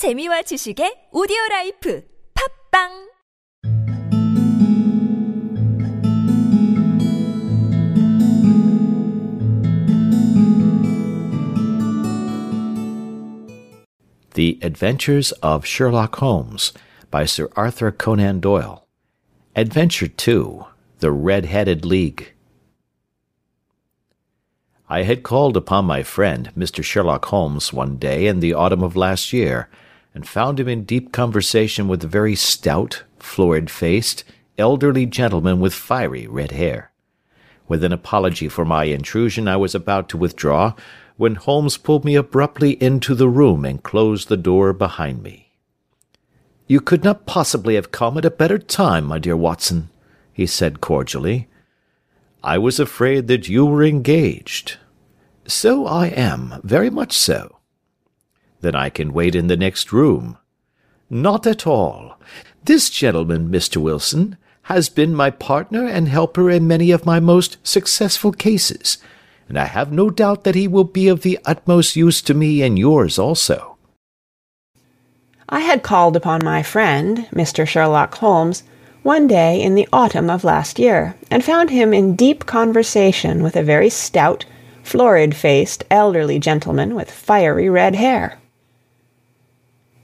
재미와 지식의 오디오 라이프 팟빵 The Adventures of Sherlock Holmes by Sir Arthur Conan Doyle. Adventure 2 The Red Headed League. I had called upon my friend, Mr. Sherlock Holmes, one day in the autumn of last year and found him in deep conversation with a very stout, florid faced, elderly gentleman with fiery red hair. With an apology for my intrusion, I was about to withdraw, when Holmes pulled me abruptly into the room and closed the door behind me. You could not possibly have come at a better time, my dear Watson, he said cordially. I was afraid that you were engaged. So I am, very much so. Then I can wait in the next room. Not at all. This gentleman, Mr. Wilson, has been my partner and helper in many of my most successful cases, and I have no doubt that he will be of the utmost use to me and yours also. I had called upon my friend, Mr. Sherlock Holmes, one day in the autumn of last year, and found him in deep conversation with a very stout, florid faced, elderly gentleman with fiery red hair.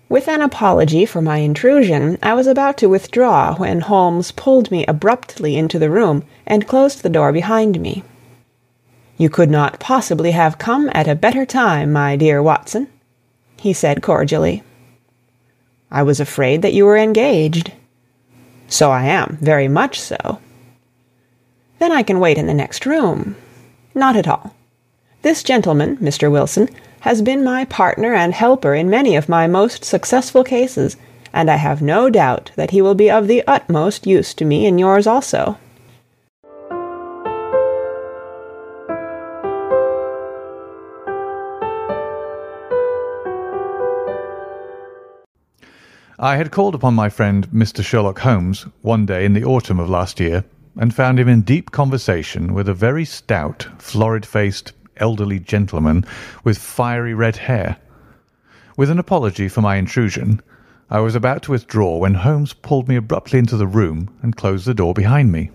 With an apology for my intrusion, I was about to withdraw when Holmes pulled me abruptly into the room and closed the door behind me. You could not possibly have come at a better time, my dear Watson, he said cordially. I was afraid that you were engaged. So I am, very much so. Then I can wait in the next room. Not at all. This gentleman, Mr. Wilson, has been my partner and helper in many of my most successful cases, and I have no doubt that he will be of the utmost use to me in yours also. I had called upon my friend Mr. Sherlock Holmes one day in the autumn of last year, and found him in deep conversation with a very stout, florid-faced, elderly gentleman with fiery red hair. With an apology for my intrusion, I was about to withdraw when Holmes pulled me abruptly into the room and closed the door behind me.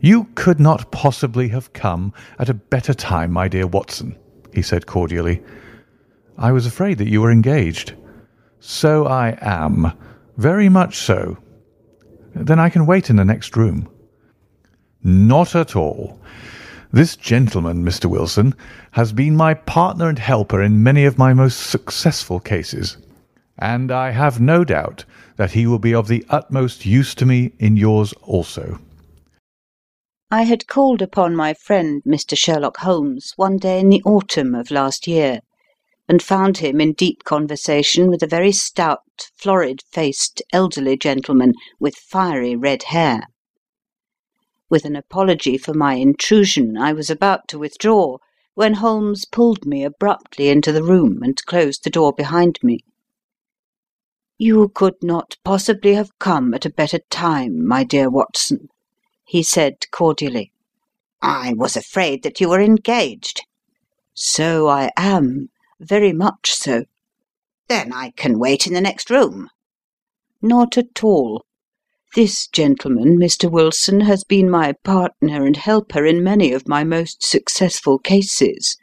You could not possibly have come at a better time, my dear Watson, he said cordially. I was afraid that you were engaged. So I am. Very much so. Then I can wait in the next room. Not at all. This gentleman, Mr. Wilson, has been my partner and helper in many of my most successful cases, and I have no doubt that he will be of the utmost use to me in yours also. I had called upon my friend Mr. Sherlock Holmes one day in the autumn of last year and found him in deep conversation with a very stout, florid faced, elderly gentleman with fiery red hair. With an apology for my intrusion, I was about to withdraw, when Holmes pulled me abruptly into the room and closed the door behind me. You could not possibly have come at a better time, my dear Watson, he said cordially. I was afraid that you were engaged. So I am, very much so. Then I can wait in the next room. Not at all. This gentleman, Mr. Wilson, has been my partner and helper in many of my most successful cases,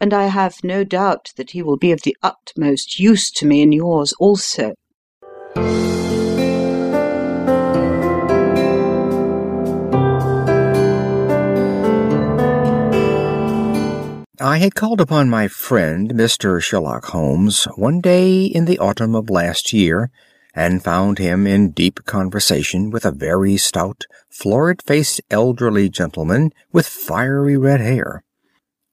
and I have no doubt that he will be of the utmost use to me in yours also. I had called upon my friend Mr. Sherlock Holmes one day in the autumn of last year, and found him in deep conversation with a very stout, florid-faced elderly gentleman with fiery red hair.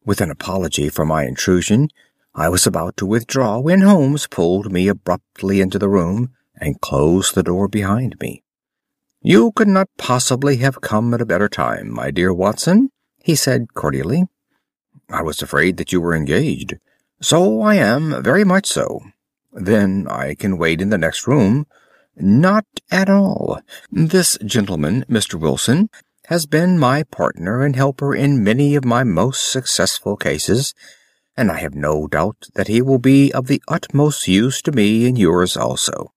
With an apology for my intrusion, I was about to withdraw when Holmes pulled me abruptly into the room and closed the door behind me. You could not possibly have come at a better time, my dear Watson, he said cordially. I was afraid that you were engaged. So I am, very much so. Then I can wait in the next room. Not at all. This gentleman, Mr. Wilson, has been my partner and helper in many of my most successful cases, and I have no doubt that he will be of the utmost use to me and yours also.